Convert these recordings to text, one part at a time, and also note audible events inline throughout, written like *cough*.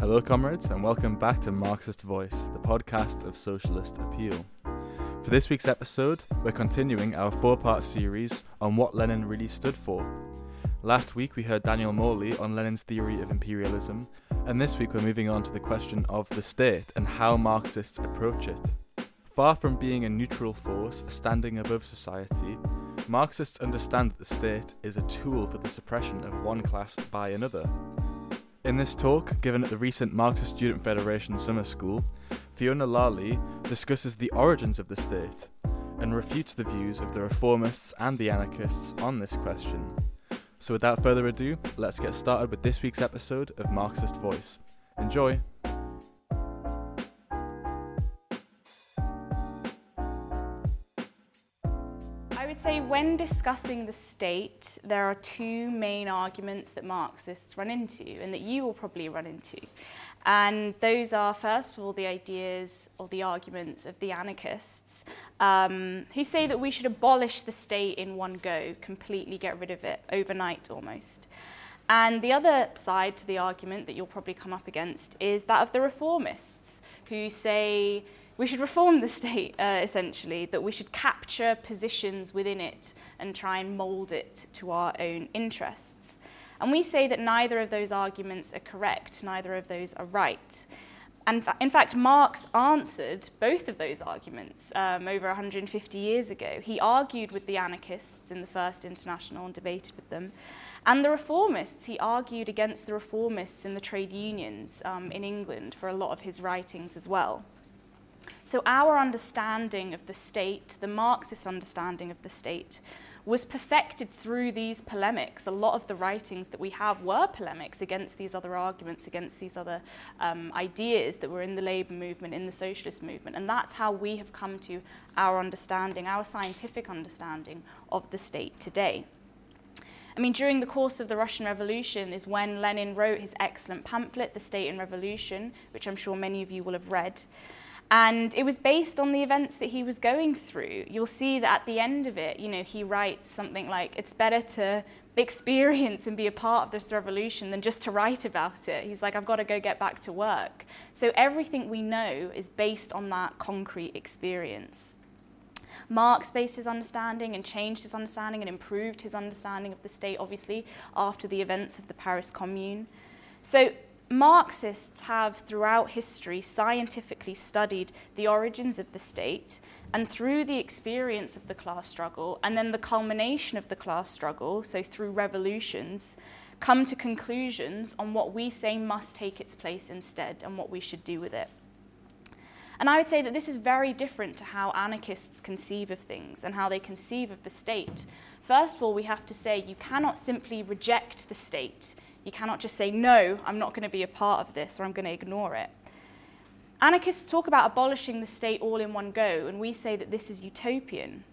Hello, comrades, and welcome back to Marxist Voice, the podcast of socialist appeal. For this week's episode, we're continuing our four part series on what Lenin really stood for. Last week, we heard Daniel Morley on Lenin's theory of imperialism, and this week, we're moving on to the question of the state and how Marxists approach it. Far from being a neutral force standing above society, Marxists understand that the state is a tool for the suppression of one class by another. In this talk, given at the recent Marxist Student Federation Summer School, Fiona Lally discusses the origins of the state and refutes the views of the reformists and the anarchists on this question. So, without further ado, let's get started with this week's episode of Marxist Voice. Enjoy! When discussing the state, there are two main arguments that Marxists run into and that you will probably run into. And those are, first of all, the ideas or the arguments of the anarchists um, who say that we should abolish the state in one go, completely get rid of it overnight almost. And the other side to the argument that you'll probably come up against is that of the reformists who say we should reform the state, uh, essentially, that we should capture positions within it and try and mould it to our own interests. And we say that neither of those arguments are correct, neither of those are right. And in fact, Marx answered both of those arguments um, over 150 years ago. He argued with the anarchists in the First International and debated with them. And the reformists, he argued against the reformists in the trade unions um, in England for a lot of his writings as well. So, our understanding of the state, the Marxist understanding of the state, was perfected through these polemics. A lot of the writings that we have were polemics against these other arguments, against these other um, ideas that were in the labour movement, in the socialist movement. And that's how we have come to our understanding, our scientific understanding of the state today. I mean, during the course of the Russian Revolution is when Lenin wrote his excellent pamphlet, The State and Revolution, which I'm sure many of you will have read. And it was based on the events that he was going through. You'll see that at the end of it, you know, he writes something like, it's better to experience and be a part of this revolution than just to write about it. He's like, I've got to go get back to work. So everything we know is based on that concrete experience. Marx based his understanding and changed his understanding and improved his understanding of the state, obviously, after the events of the Paris Commune. So Marxists have throughout history scientifically studied the origins of the state and through the experience of the class struggle and then the culmination of the class struggle, so through revolutions, come to conclusions on what we say must take its place instead and what we should do with it. And I would say that this is very different to how anarchists conceive of things and how they conceive of the state. First of all, we have to say you cannot simply reject the state you cannot just say, no, I'm not going to be a part of this or I'm going to ignore it. Anarchists talk about abolishing the state all in one go, and we say that this is utopian.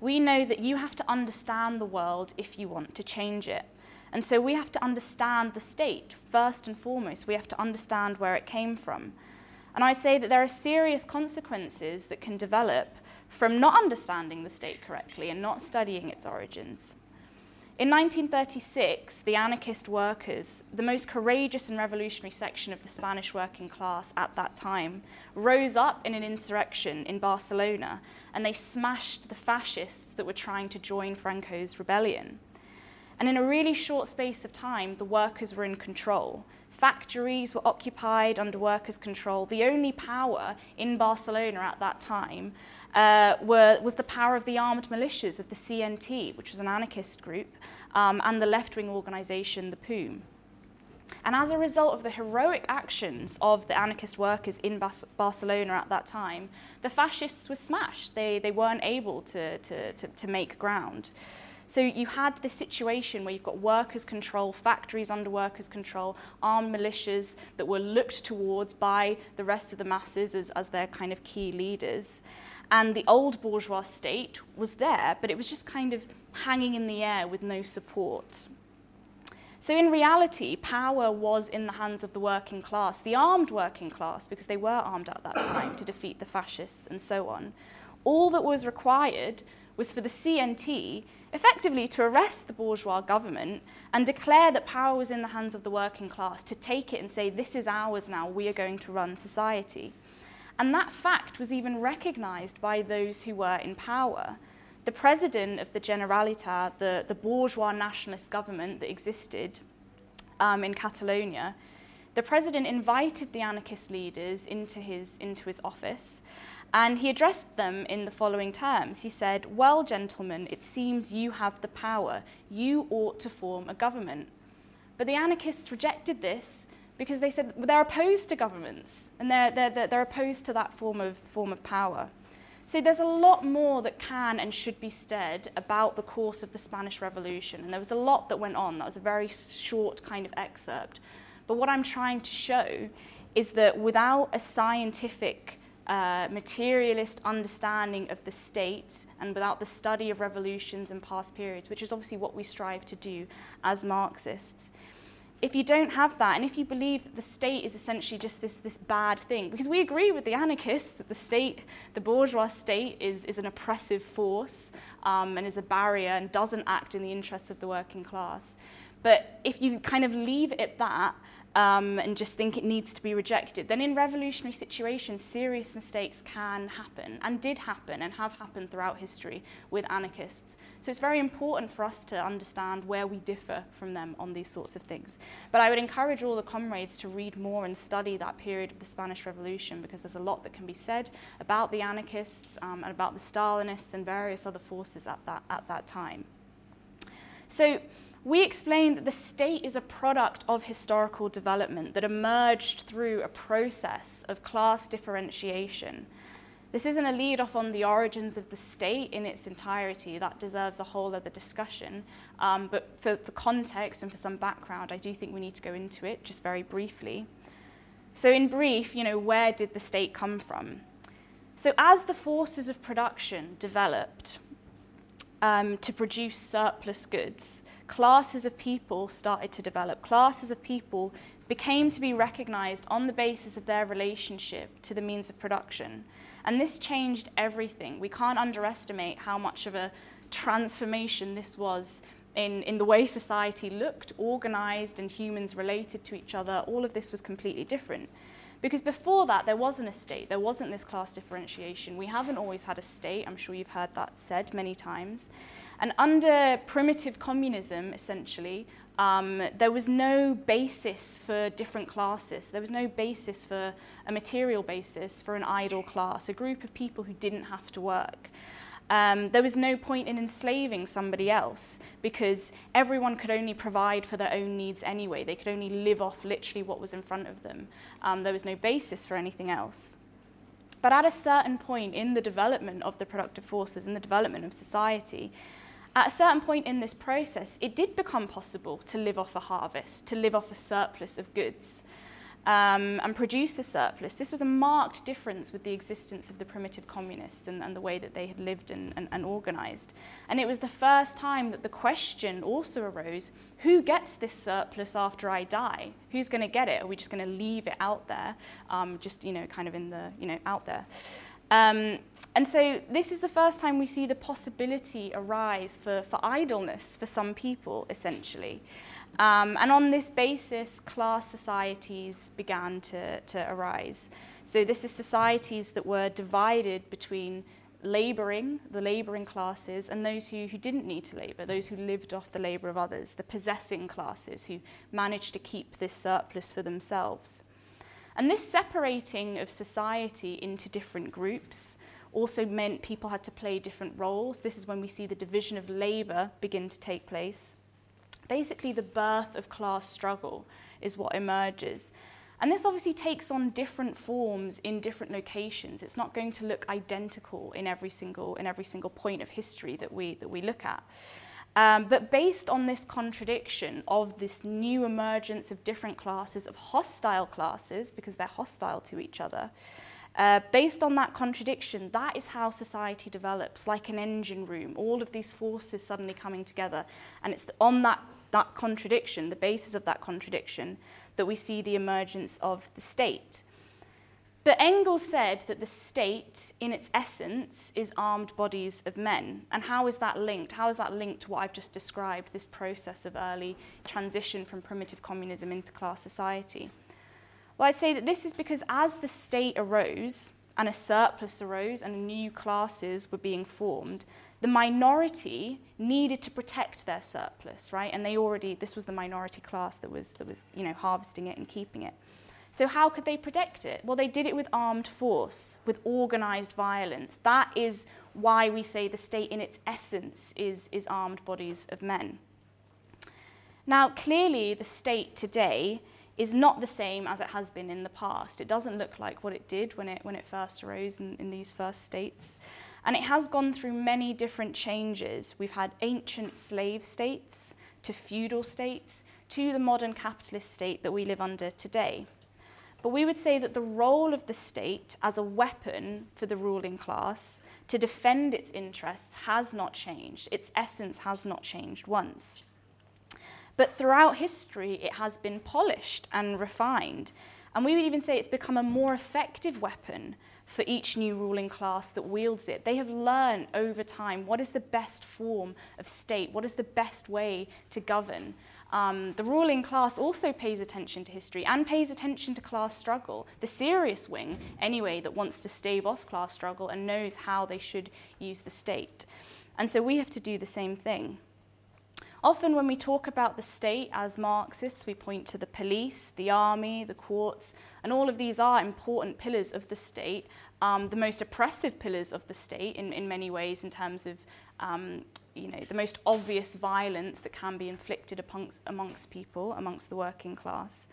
We know that you have to understand the world if you want to change it. And so we have to understand the state first and foremost. We have to understand where it came from. And I say that there are serious consequences that can develop from not understanding the state correctly and not studying its origins. In 1936, the anarchist workers, the most courageous and revolutionary section of the Spanish working class at that time, rose up in an insurrection in Barcelona and they smashed the fascists that were trying to join Franco's rebellion. And in a really short space of time, the workers were in control. Factories were occupied under workers' control. The only power in Barcelona at that time uh, were, was the power of the armed militias of the CNT, which was an anarchist group, um, and the left wing organization, the POUM. And as a result of the heroic actions of the anarchist workers in Bas- Barcelona at that time, the fascists were smashed. They, they weren't able to, to, to, to make ground. So you had this situation where you've got workers' control, factories under workers' control, armed militias that were looked towards by the rest of the masses as, as their kind of key leaders. And the old bourgeois state was there, but it was just kind of hanging in the air with no support. So, in reality, power was in the hands of the working class, the armed working class, because they were armed at that time to defeat the fascists and so on. All that was required was for the CNT effectively to arrest the bourgeois government and declare that power was in the hands of the working class, to take it and say, this is ours now, we are going to run society. And that fact was even recognized by those who were in power. The president of the Generalitat, the, the bourgeois nationalist government that existed um, in Catalonia, the president invited the anarchist leaders into his, into his office and he addressed them in the following terms. He said, Well, gentlemen, it seems you have the power. You ought to form a government. But the anarchists rejected this because they said they're opposed to governments and they're, they're, they're opposed to that form of, form of power. So there's a lot more that can and should be said about the course of the Spanish Revolution. And there was a lot that went on. That was a very short kind of excerpt. But what I'm trying to show is that without a scientific materialist understanding of the state and without the study of revolutions and past periods, which is obviously what we strive to do as Marxists. If you don't have that, and if you believe that the state is essentially just this, this bad thing, because we agree with the anarchists that the state, the bourgeois state, is, is an oppressive force um, and is a barrier and doesn't act in the interests of the working class. But if you kind of leave it at that, um, and just think it needs to be rejected, then in revolutionary situations, serious mistakes can happen and did happen and have happened throughout history with anarchists. So it's very important for us to understand where we differ from them on these sorts of things. But I would encourage all the comrades to read more and study that period of the Spanish Revolution because there's a lot that can be said about the anarchists um, and about the Stalinists and various other forces at that, at that time. So we explain that the state is a product of historical development that emerged through a process of class differentiation. This isn't a lead off on the origins of the state in its entirety. That deserves a whole other discussion. Um, but for, for context and for some background, I do think we need to go into it just very briefly. So, in brief, you know, where did the state come from? So, as the forces of production developed um, to produce surplus goods, classes of people started to develop. Classes of people became to be recognized on the basis of their relationship to the means of production. And this changed everything. We can't underestimate how much of a transformation this was in, in the way society looked, organized, and humans related to each other. All of this was completely different. Because before that, there wasn't a state, there wasn't this class differentiation. We haven't always had a state, I'm sure you've heard that said many times. And under primitive communism, essentially, um, there was no basis for different classes. There was no basis for a material basis for an idle class, a group of people who didn't have to work. Um, there was no point in enslaving somebody else because everyone could only provide for their own needs anyway. They could only live off literally what was in front of them. Um, there was no basis for anything else. But at a certain point in the development of the productive forces, in the development of society, at a certain point in this process, it did become possible to live off a harvest, to live off a surplus of goods, um, and produce a surplus. This was a marked difference with the existence of the primitive communists and, and the way that they had lived and, and, and organized. And it was the first time that the question also arose who gets this surplus after I die? Who's going to get it? Are we just going to leave it out there, um, just, you know, kind of in the, you know, out there? Um, and so this is the first time we see the possibility arise for, for idleness for some people, essentially. Um, and on this basis, class societies began to, to arise. So this is societies that were divided between labouring, the labouring classes, and those who, who didn't need to labour, those who lived off the labour of others, the possessing classes who managed to keep this surplus for themselves. And this separating of society into different groups also meant people had to play different roles. This is when we see the division of labour begin to take place. Basically, the birth of class struggle is what emerges. And this obviously takes on different forms in different locations. It's not going to look identical in every single, in every single point of history that we, that we look at. Um, but based on this contradiction of this new emergence of different classes, of hostile classes, because they're hostile to each other, uh, based on that contradiction, that is how society develops, like an engine room, all of these forces suddenly coming together. And it's on that, that contradiction, the basis of that contradiction, that we see the emergence of the state. But Engels said that the state, in its essence, is armed bodies of men. And how is that linked? How is that linked to what I've just described, this process of early transition from primitive communism into class society? Well, I'd say that this is because as the state arose, and a surplus arose, and new classes were being formed, the minority needed to protect their surplus, right? And they already, this was the minority class that was, that was you know, harvesting it and keeping it. So, how could they protect it? Well, they did it with armed force, with organized violence. That is why we say the state, in its essence, is, is armed bodies of men. Now, clearly, the state today is not the same as it has been in the past. It doesn't look like what it did when it, when it first arose in, in these first states. And it has gone through many different changes. We've had ancient slave states to feudal states to the modern capitalist state that we live under today. But we would say that the role of the state as a weapon for the ruling class to defend its interests has not changed. Its essence has not changed once. But throughout history, it has been polished and refined. And we would even say it's become a more effective weapon for each new ruling class that wields it. They have learned over time what is the best form of state, what is the best way to govern. Um, the ruling class also pays attention to history and pays attention to class struggle, the serious wing, anyway, that wants to stave off class struggle and knows how they should use the state. And so we have to do the same thing. Often, when we talk about the state as Marxists, we point to the police, the army, the courts, and all of these are important pillars of the state, um, the most oppressive pillars of the state in, in many ways, in terms of um, you know, the most obvious violence that can be inflicted amongst, amongst people, amongst the working class.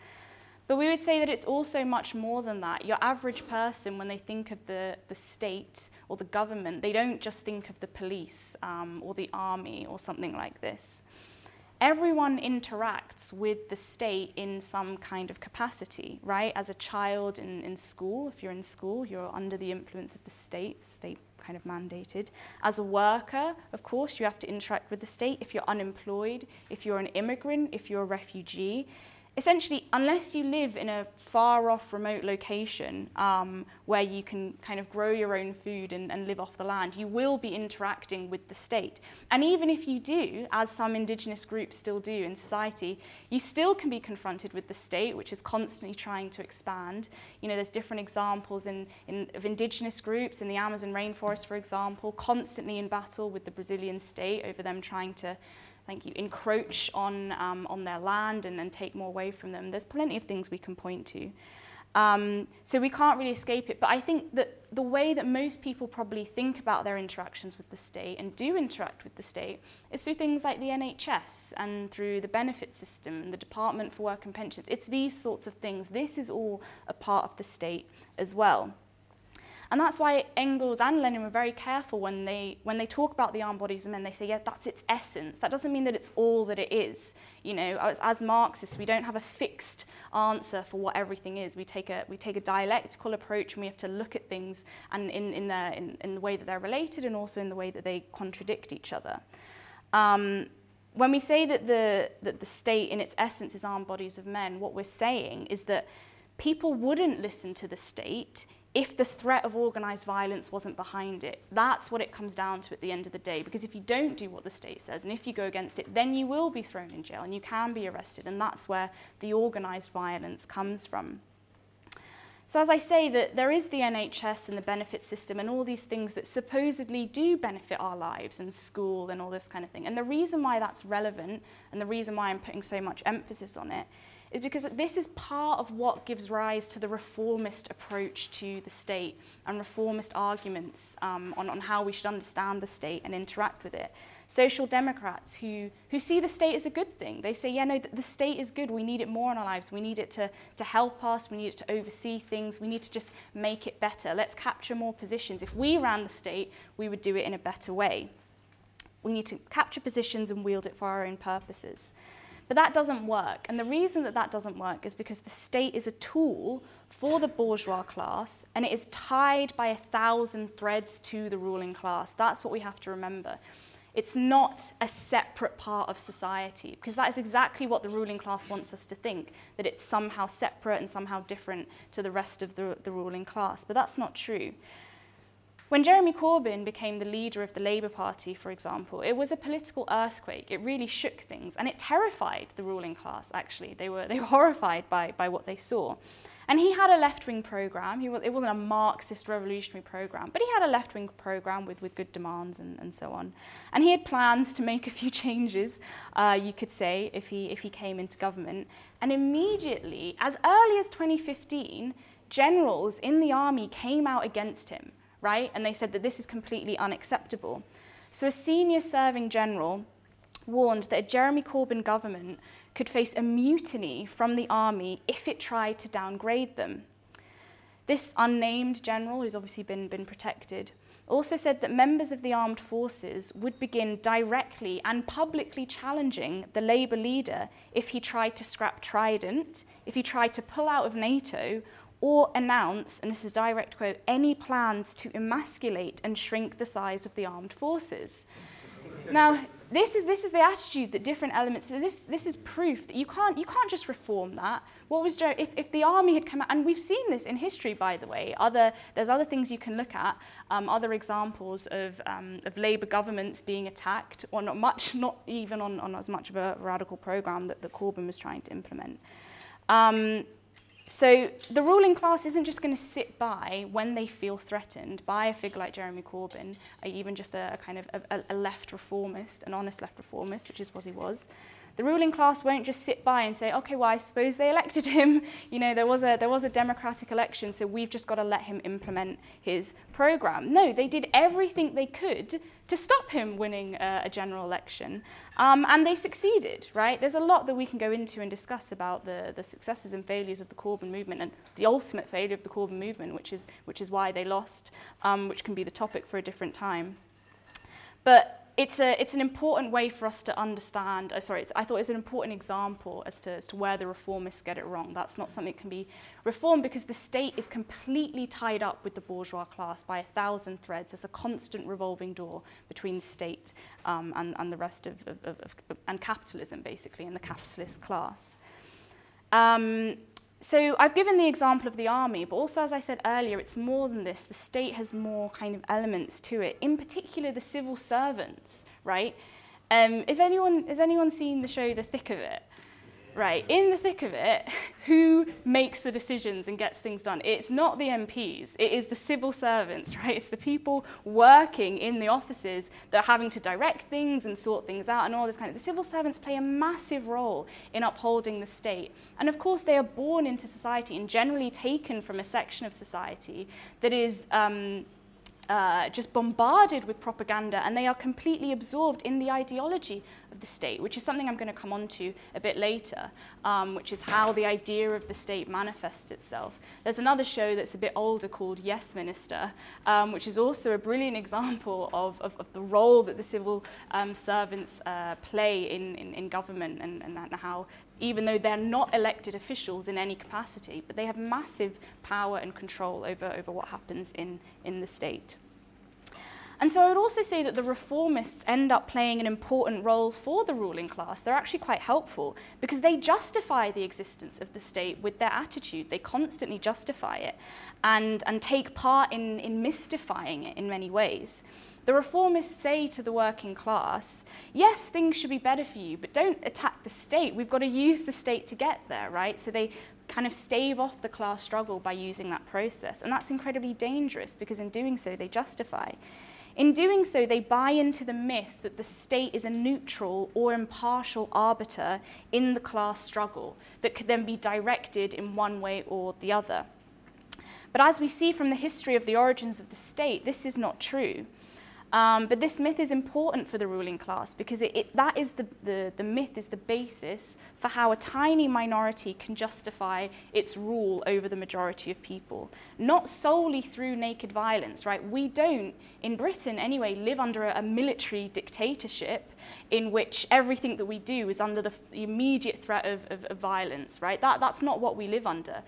But we would say that it's also much more than that. Your average person, when they think of the, the state or the government, they don't just think of the police um, or the army or something like this. Everyone interacts with the state in some kind of capacity, right? As a child in, in school, if you're in school, you're under the influence of the state, state kind of mandated. As a worker, of course, you have to interact with the state. If you're unemployed, if you're an immigrant, if you're a refugee, essentially, unless you live in a far off remote location um, where you can kind of grow your own food and, and live off the land, you will be interacting with the state. And even if you do, as some indigenous groups still do in society, you still can be confronted with the state, which is constantly trying to expand. You know, there's different examples in, in, of indigenous groups in the Amazon rainforest, for example, constantly in battle with the Brazilian state over them trying to thank you, encroach on, um, on their land and, and take more away from them. There's plenty of things we can point to. Um, so we can't really escape it. But I think that the way that most people probably think about their interactions with the state and do interact with the state is through things like the NHS and through the benefit system and the Department for Work and Pensions. It's these sorts of things. This is all a part of the state as well. And that's why Engels and Lenin were very careful when they, when they talk about the armed bodies of men, they say, yeah, that's its essence. That doesn't mean that it's all that it is. You know, as, as Marxists, we don't have a fixed answer for what everything is. We take a, we take a dialectical approach and we have to look at things and in, in, their, in, in the way that they're related and also in the way that they contradict each other. Um, when we say that the, that the state in its essence is armed bodies of men, what we're saying is that people wouldn't listen to the state if the threat of organised violence wasn't behind it. That's what it comes down to at the end of the day. Because if you don't do what the state says and if you go against it, then you will be thrown in jail and you can be arrested. And that's where the organised violence comes from. So, as I say, that there is the NHS and the benefit system and all these things that supposedly do benefit our lives and school and all this kind of thing. And the reason why that's relevant and the reason why I'm putting so much emphasis on it is because this is part of what gives rise to the reformist approach to the state and reformist arguments um, on, on how we should understand the state and interact with it. Social democrats who, who see the state as a good thing. They say, yeah, no, the, the state is good. We need it more in our lives. We need it to, to help us. We need it to oversee things. We need to just make it better. Let's capture more positions. If we ran the state, we would do it in a better way. We need to capture positions and wield it for our own purposes. But that doesn't work. And the reason that that doesn't work is because the state is a tool for the bourgeois class and it is tied by a thousand threads to the ruling class. That's what we have to remember. It's not a separate part of society, because that is exactly what the ruling class wants us to think, that it's somehow separate and somehow different to the rest of the, the ruling class. But that's not true. When Jeremy Corbyn became the leader of the Labour Party, for example, it was a political earthquake. It really shook things, and it terrified the ruling class, actually. They were, *laughs* they were horrified by, by what they saw. And he had a left-wing program. He was, it wasn't a Marxist revolutionary program, but he had a left-wing program with, with good demands and, and so on. And he had plans to make a few changes, uh, you could say, if he, if he came into government. And immediately, as early as 2015, generals in the army came out against him, right? And they said that this is completely unacceptable. So a senior serving general warned that a Jeremy Corbyn government could face a mutiny from the army if it tried to downgrade them. This unnamed general, who's obviously been, been protected, also said that members of the armed forces would begin directly and publicly challenging the Labour leader if he tried to scrap Trident, if he tried to pull out of NATO, or announce, and this is a direct quote, any plans to emasculate and shrink the size of the armed forces. Now, this is, this is the attitude that different elements, this, this is proof that you can't, you can't just reform that. What was if, if the army had come out, and we've seen this in history, by the way, other, there's other things you can look at, um, other examples of, um, of Labour governments being attacked, or not much, *laughs* not even on, on as much of a radical programme that, that Corbyn was trying to implement. Um, so the ruling class isn't just going to sit by when they feel threatened by a figure like Jeremy Corbyn, or even just a, a kind of a, a left reformist, an honest left reformist, which is what he was. The ruling class won't just sit by and say, okay, well, I suppose they elected him. *laughs* You know, there was a, there was a democratic election, so we've just got to let him implement his program. No, they did everything they could to stop him winning uh, a general election. Um, and they succeeded, right? There's a lot that we can go into and discuss about the, the successes and failures of the Corbyn movement and the ultimate failure of the Corbyn movement, which is, which is why they lost, um, which can be the topic for a different time. But it's, a, it's an important way for us to understand, uh, sorry, I thought it's an important example as to, as to where the reformists get it wrong. That's not something that can be reformed because the state is completely tied up with the bourgeois class by a thousand threads. There's a constant revolving door between the state um, and, and the rest of, of, of, of, and capitalism, basically, and the capitalist class. Um, so I've given the example of the army, but also, as I said earlier, it's more than this. The state has more kind of elements to it, in particular the civil servants, right? Um, if anyone, has anyone seen the show The Thick of It? Right, in the thick of it, *laughs* who makes the decisions and gets things done? It's not the MPs, it is the civil servants, *laughs* right? It's the people working in the offices that are having to direct things and sort things out and all this kind of. The civil servants play a massive role in upholding the state. And of course, they are born into society and generally taken from a section of society that is. Um, uh, just bombarded with propaganda and they are completely absorbed in the ideology of the state, which is something I'm going to come on to a bit later, um, which is how the idea of the state manifests itself. There's another show that's a bit older called Yes Minister, um, which is also a brilliant *laughs* example of, of, of the role that the civil um, servants uh, play in, in, in government and, and how even though they're not elected officials in any capacity, but they have massive power and control over, over what happens in, in the state. And so I would also say that the reformists end up playing an important role for the ruling class. They're actually quite helpful because they justify the existence of the state with their attitude. They constantly justify it and, and take part in, in mystifying it in many ways. The reformists say to the working class, yes, things should be better for you, but don't attack the state. We've got to use the state to get there, right? So they kind of stave off the class struggle by using that process. And that's incredibly dangerous because in doing so, they justify. In doing so, they buy into the myth that the state is a neutral or impartial arbiter in the class struggle that could then be directed in one way or the other. But as we see from the history of the origins of the state, this is not true. Um, but this myth is important for the ruling class because it, it, that is the, the, the myth is the basis for how a tiny minority can justify its rule over the majority of people. Not solely through naked violence, right? We don't, in Britain anyway, live under a, a military dictatorship in which everything that we do is under the, the immediate threat of, of, of violence, right? That, that's not what we live under.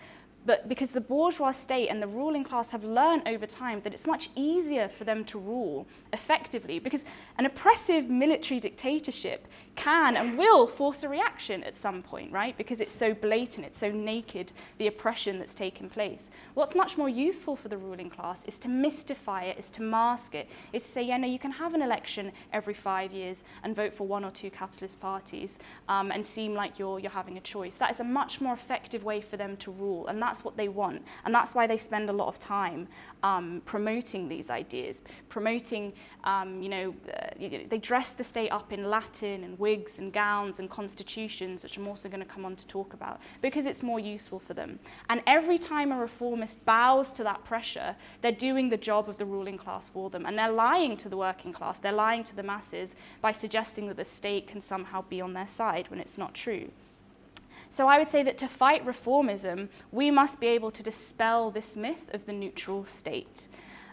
But because the bourgeois state and the ruling class have learned over time that it's much easier for them to rule effectively because an oppressive military dictatorship can and will force a reaction at some point, right? Because it's so blatant, it's so naked, the oppression that's taken place. What's much more useful for the ruling class is to mystify it, is to mask it, is to say, yeah, no, you can have an election every five years and vote for one or two capitalist parties um, and seem like you're, you're having a choice. That is a much more effective way for them to rule, and that's what they want. And that's why they spend a lot of time um, promoting these ideas, promoting, um, you know, uh, they dress the state up in Latin and wigs and gowns and constitutions, which I'm also going to come on to talk about, because it's more useful for them. And every time a reformist bows to that pressure, they're doing the job of the ruling class for them. And they're lying to the working class, they're lying to the masses by suggesting that the state can somehow be on their side when it's not true. So I would say that to fight reformism, we must be able to dispel this myth of the neutral state.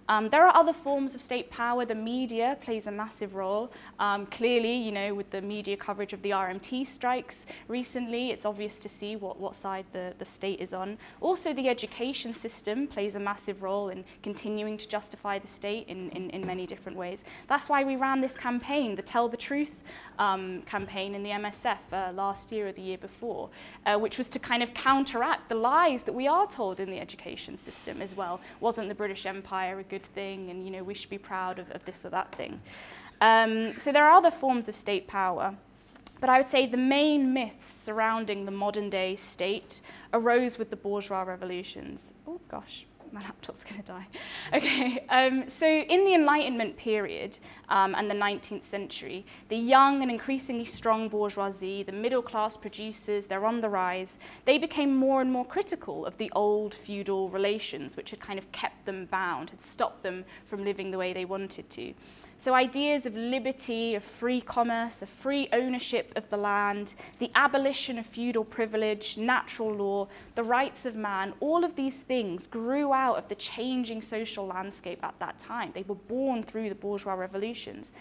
Um, there are other forms of state power. The media plays a massive role. Um, clearly, you know, with the media coverage of the RMT strikes recently, it's obvious to see what, what side the, the state is on. Also, the education system plays a massive role in continuing to justify the state in, in, in many different ways. That's why we ran this campaign, the Tell the Truth um, campaign in the MSF uh, last year or the year before, uh, which was to kind of counteract the lies that we are told in the education system as well. Wasn't the British Empire a good thing and, you know, we should be proud of, of this or that thing. Um, so there are other forms of state power. But I would say the main myths surrounding the modern day state arose with the bourgeois revolutions. Oh gosh, my laptop's going to die. Okay, um, so in the Enlightenment period um, and the 19th century, the young and increasingly strong bourgeoisie, the middle class producers, they're on the rise, they became more and more critical of the old feudal relations, which had kind of kept them bound, had stopped them from living the way they wanted to. So, ideas of liberty, of free commerce, of free ownership of the land, the abolition of feudal privilege, natural law, the rights of man, all of these things grew out of the changing social landscape at that time. They were born through the bourgeois revolutions.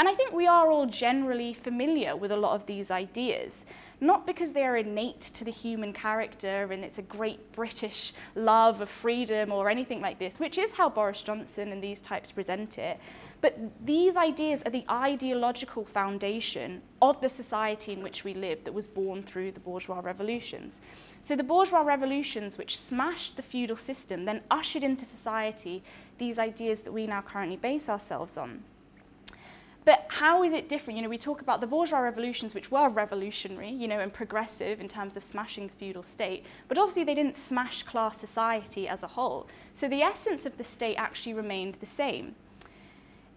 And I think we are all generally familiar with a lot of these ideas, not because they are innate to the human character and it's a great British love of freedom or anything like this, which is how Boris Johnson and these types present it, but these ideas are the ideological foundation of the society in which we live that was born through the bourgeois revolutions. So the bourgeois revolutions, which smashed the feudal system, then ushered into society these ideas that we now currently base ourselves on. But how is it different? You know, we talk about the bourgeois revolutions, which were revolutionary, you know, and progressive in terms of smashing the feudal state, but obviously they didn't smash class society as a whole. So the essence of the state actually remained the same.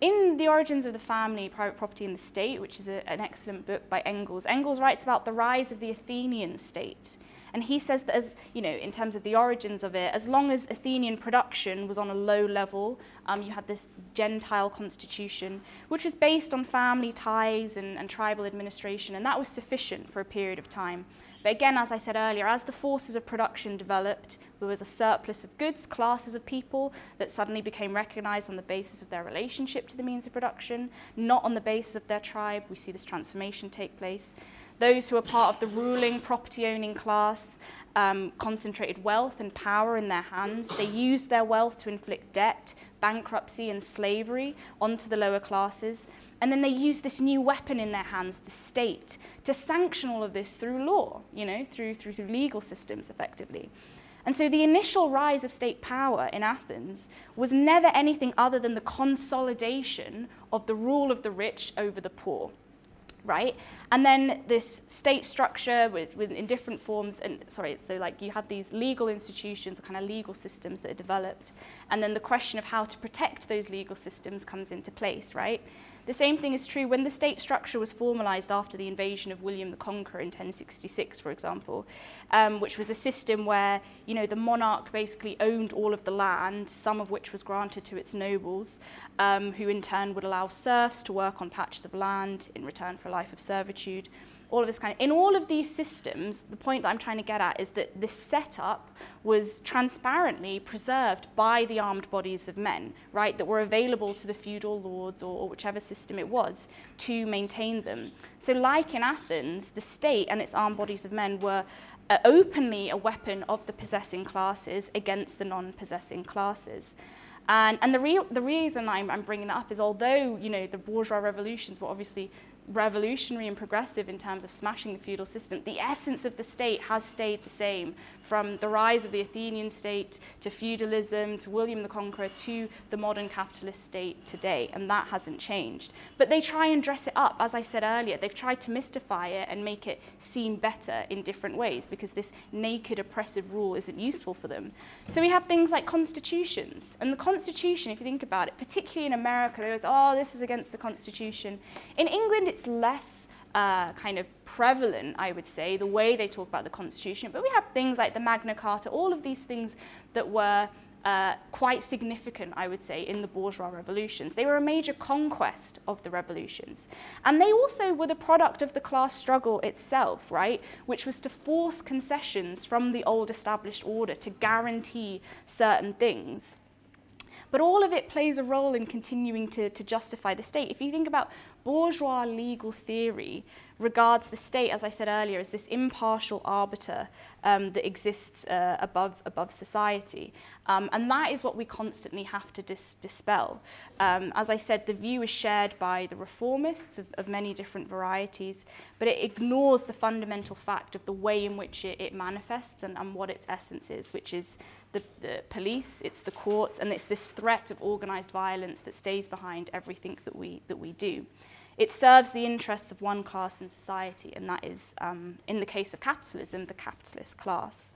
In The Origins of the Family, Private Property and the State, which is a, an excellent book by Engels, Engels writes about the rise of the Athenian state. And he says that, as you know, in terms of the origins of it, as long as Athenian production was on a low level, um, you had this Gentile constitution, which was based on family ties and, and tribal administration, and that was sufficient for a period of time. But again, as I said earlier, as the forces of production developed, there was a surplus of goods, classes of people that suddenly became recognized on the basis of their relationship to the means of production, not on the basis of their tribe. We see this transformation take place. Those who are part of the ruling property owning class um, concentrated wealth and power in their hands. They used their wealth to inflict debt, bankruptcy, and slavery onto the lower classes. And then they used this new weapon in their hands, the state, to sanction all of this through law, you know, through, through, through legal systems effectively. And so the initial rise of state power in Athens was never anything other than the consolidation of the rule of the rich over the poor right? And then this state structure with, with, in different forms, and sorry, so like you have these legal institutions, kind of legal systems that are developed, and then the question of how to protect those legal systems comes into place, right? The same thing is true when the state structure was formalized after the invasion of William the Conqueror in 1066, for example, um, which was a system where you know the monarch basically owned all of the land, some of which was granted to its nobles, um, who in turn would allow serfs to work on patches of land in return for a life of servitude all of this kind of... In all of these systems, the point that I'm trying to get at is that this setup was transparently preserved by the armed bodies of men, right, that were available to the feudal lords or, or whichever system it was to maintain them. So like in Athens, the state and its armed bodies of men were uh, openly a weapon of the possessing classes against the non-possessing classes. And, and the, real, the reason I'm, I'm bringing that up is although, you know, the bourgeois revolutions were obviously revolutionary and progressive in terms of smashing the feudal system, the essence of the state has stayed the same from the rise of the Athenian state to feudalism to William the Conqueror to the modern capitalist state today, and that hasn't changed. But they try and dress it up, as I said earlier, they've tried to mystify it and make it seem better in different ways because this naked oppressive rule isn't useful for them. So we have things like constitutions, and the constitution, if you think about it, particularly in America, there was, oh, this is against the constitution. In England, it's less uh, kind of prevalent, I would say, the way they talk about the Constitution. But we have things like the Magna Carta, all of these things that were uh, quite significant, I would say, in the bourgeois revolutions. They were a major conquest of the revolutions. And they also were the product of the class struggle itself, right? Which was to force concessions from the old established order to guarantee certain things. But all of it plays a role in continuing to, to justify the state. If you think about bourgeois legal theory regards the state, as I said earlier, as this impartial arbiter um, that exists uh, above, above society. Um, and that is what we constantly have to dis- dispel. Um, as I said, the view is shared by the reformists of, of many different varieties, but it ignores the fundamental fact of the way in which it, it manifests and, and what its essence is, which is the, the police, it's the courts, and it's this threat of organized violence that stays behind everything that we, that we do. It serves the interests of one class in society, and that is, um, in the case of capitalism, the capitalist class.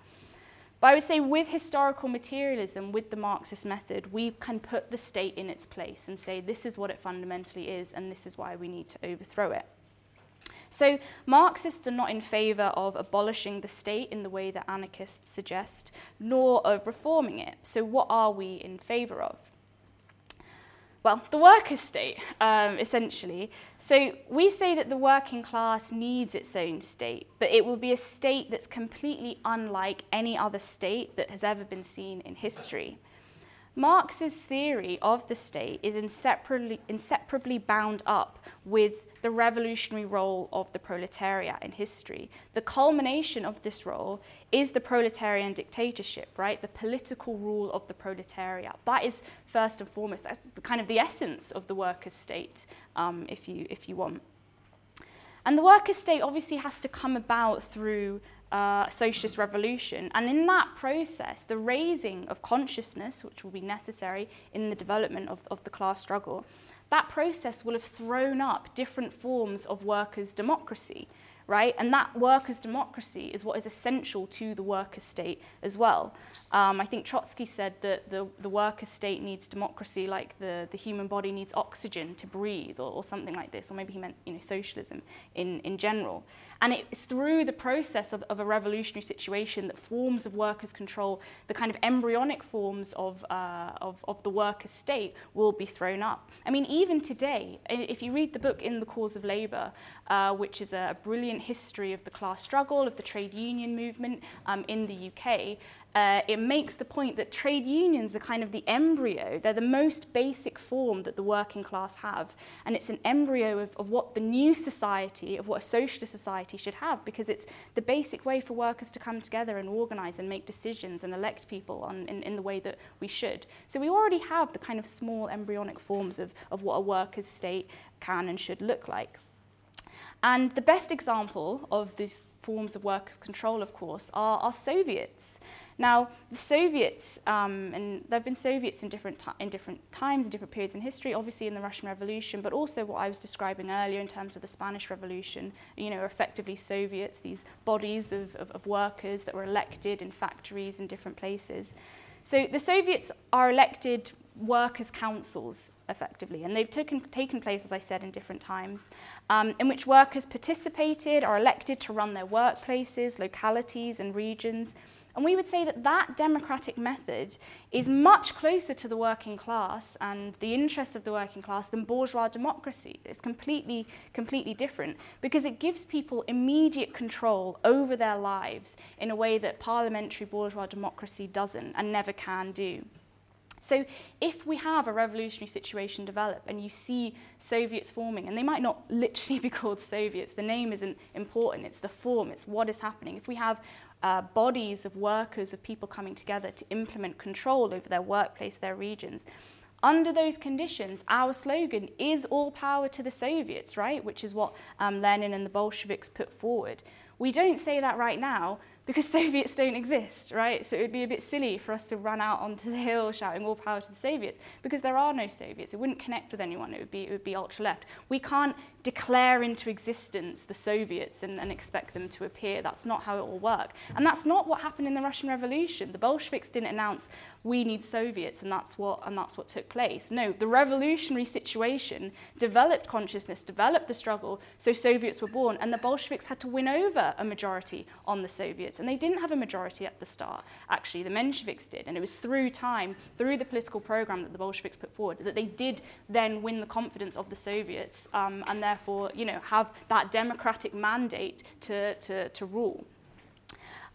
But I would say with historical materialism, with the Marxist method, we can put the state in its place and say this is what it fundamentally is, and this is why we need to overthrow it. So, Marxists are not in favour of abolishing the state in the way that anarchists suggest, nor of reforming it. So, what are we in favour of? Well, the workers' state, um, essentially. So we say that the working class needs its own state, but it will be a state that's completely unlike any other state that has ever been seen in history. Marx's theory of the state is inseparably, inseparably bound up with the revolutionary role of the proletariat in history. The culmination of this role is the proletarian dictatorship, right? The political rule of the proletariat. That is first and foremost, that's kind of the essence of the workers' state, um, if, you, if you want. And the workers' state obviously has to come about through uh, socialist revolution. And in that process, the raising of consciousness, which will be necessary in the development of, of the class struggle, that process will have thrown up different forms of workers' democracy right? And that workers' democracy is what is essential to the workers' state as well. Um, I think Trotsky said that the, the workers' state needs democracy like the, the human body needs oxygen to breathe or, or something like this, or maybe he meant you know, socialism in, in general. And it's through the process of, of a revolutionary situation that forms of workers' control, the kind of embryonic forms of, uh, of, of the workers' state will be thrown up. I mean, even today, if you read the book In the Cause of Labour, uh, which is a brilliant history of the class struggle, of the trade union movement um, in the UK, uh, it makes the point that trade unions are kind of the embryo. They're the most basic form that the working class have. And it's an embryo of, of what the new society, of what a socialist society should have, because it's the basic way for workers to come together and organize and make decisions and elect people on, in, in the way that we should. So we already have the kind of small embryonic forms of, of what a workers' state can and should look like. And the best example of these forms of workers' control, of course, are, are Soviets. Now, the Soviets, um, and there have been Soviets in different, in different times, in different periods in history, obviously in the Russian Revolution, but also what I was describing earlier in terms of the Spanish Revolution, you know, effectively Soviets, these bodies of, of, of workers that were elected in factories in different places. So the Soviets are elected workers' councils effectively. And they've taken, taken place, as I said, in different times, um, in which workers participated, are elected to run their workplaces, localities, and regions. And we would say that that democratic method is much closer to the working class and the interests of the working class than bourgeois democracy. It's completely, completely different because it gives people immediate control over their lives in a way that parliamentary bourgeois democracy doesn't and never can do. So if we have a revolutionary situation develop and you see Soviets forming, and they might not *laughs* literally be called Soviets, the name isn't important, it's the form, it's what is happening. If we have uh, bodies of workers, of people coming together to implement control over their workplace, their regions, under those conditions, our slogan is all power to the Soviets, right? Which is what um, Lenin and the Bolsheviks put forward. We don't say that right now because *laughs* Soviets don't exist, right? So it would be a bit silly for us to run out onto the hill shouting all power to the Soviets because there are no Soviets. It wouldn't connect with anyone. It would be, it would be ultra left. We can't declare into existence the Soviets and, and expect them to appear. That's not how it will work. And that's not what happened in the Russian Revolution. The Bolsheviks didn't announce we need Soviets and that's what and that's what took place. No, the revolutionary situation developed consciousness, developed the struggle, so Soviets were born and the Bolsheviks had to win over a majority on the Soviets. And they didn't have a majority at the start. Actually, the Mensheviks did. And it was through time, through the political program that the Bolsheviks put forward, that they did then win the confidence of the Soviets um, and therefore therefore, you know, have that democratic mandate to, to, to rule.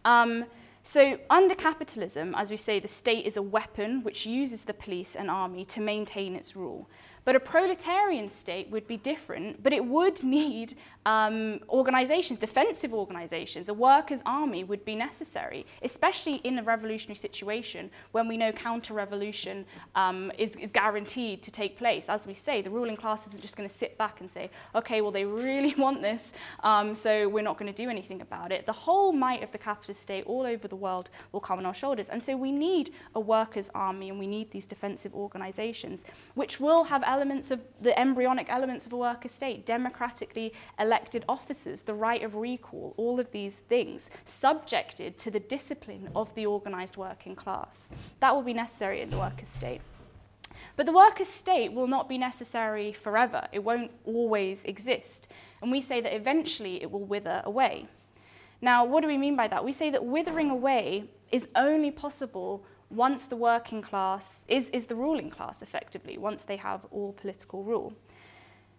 Um, so under capitalism, as we say, the state is a weapon which uses the police and army to maintain its rule. But a proletarian state would be different, but it would need um, organizations, defensive organizations. A workers' army would be necessary, especially in a revolutionary situation when we know counter revolution um, is, is guaranteed to take place. As we say, the ruling class isn't just going to sit back and say, okay, well, they really *laughs* want this, um, so we're not going to do anything about it. The whole might of the capitalist state all over the world will come on our shoulders. And so we need a workers' army and we need these defensive organizations, which will have elements of the embryonic elements of a worker state, democratically elected officers, the right of recall, all of these things, subjected to the discipline of the organised working class. That will be necessary in the worker state. But the worker state will not be necessary forever. It won't always exist. And we say that eventually it will wither away. Now, what do we mean by that? We say that withering away is only possible once the working class is, is the ruling class, effectively, once they have all political rule.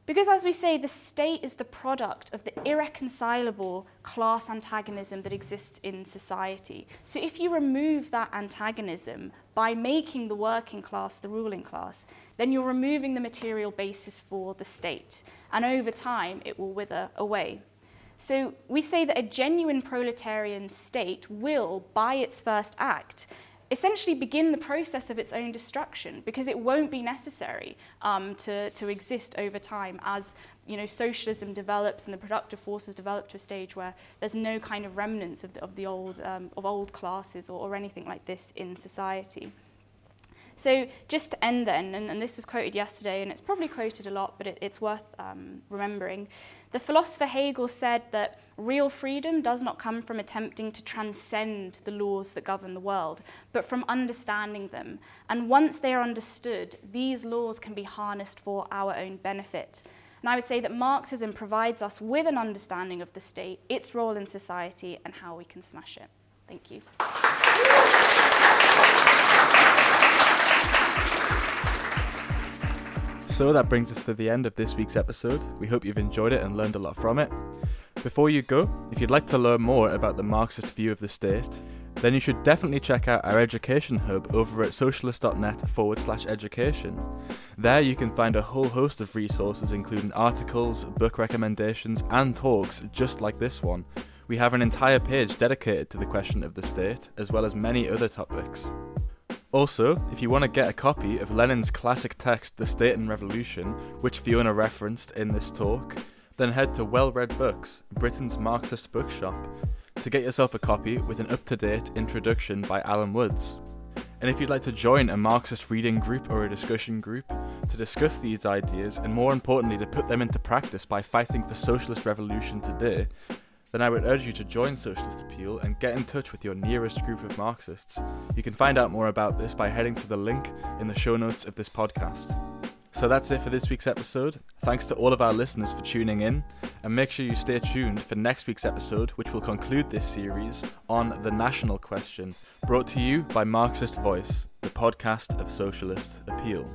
Because, as we say, the state is the product of the irreconcilable class antagonism that exists in society. So, if you remove that antagonism by making the working class the ruling class, then you're removing the material basis for the state. And over time, it will wither away. So, we say that a genuine proletarian state will, by its first act, essentially begin the process of its own destruction because it won't be necessary um, to, to exist over time as you know, socialism develops and the productive forces develop to a stage where there's no kind of remnants of the, of the old, um, of old classes or, or anything like this in society. So just to end then, and, and this was quoted yesterday, and it's probably quoted a lot, but it, it's worth um, remembering. The philosopher Hegel said that real freedom does not come from attempting to transcend the laws that govern the world, but from understanding them. And once they are understood, these laws can be harnessed for our own benefit. And I would say that Marxism provides us with an understanding of the state, its role in society, and how we can smash it. Thank you. So that brings us to the end of this week's episode. We hope you've enjoyed it and learned a lot from it. Before you go, if you'd like to learn more about the Marxist view of the state, then you should definitely check out our education hub over at socialist.net forward slash education. There you can find a whole host of resources, including articles, book recommendations, and talks just like this one. We have an entire page dedicated to the question of the state, as well as many other topics. Also, if you want to get a copy of Lenin's classic text, The State and Revolution, which Fiona referenced in this talk, then head to Wellred Books, Britain's Marxist bookshop, to get yourself a copy with an up to date introduction by Alan Woods. And if you'd like to join a Marxist reading group or a discussion group to discuss these ideas and more importantly to put them into practice by fighting for socialist revolution today, then I would urge you to join Socialist Appeal and get in touch with your nearest group of Marxists. You can find out more about this by heading to the link in the show notes of this podcast. So that's it for this week's episode. Thanks to all of our listeners for tuning in, and make sure you stay tuned for next week's episode, which will conclude this series on the national question, brought to you by Marxist Voice, the podcast of Socialist Appeal.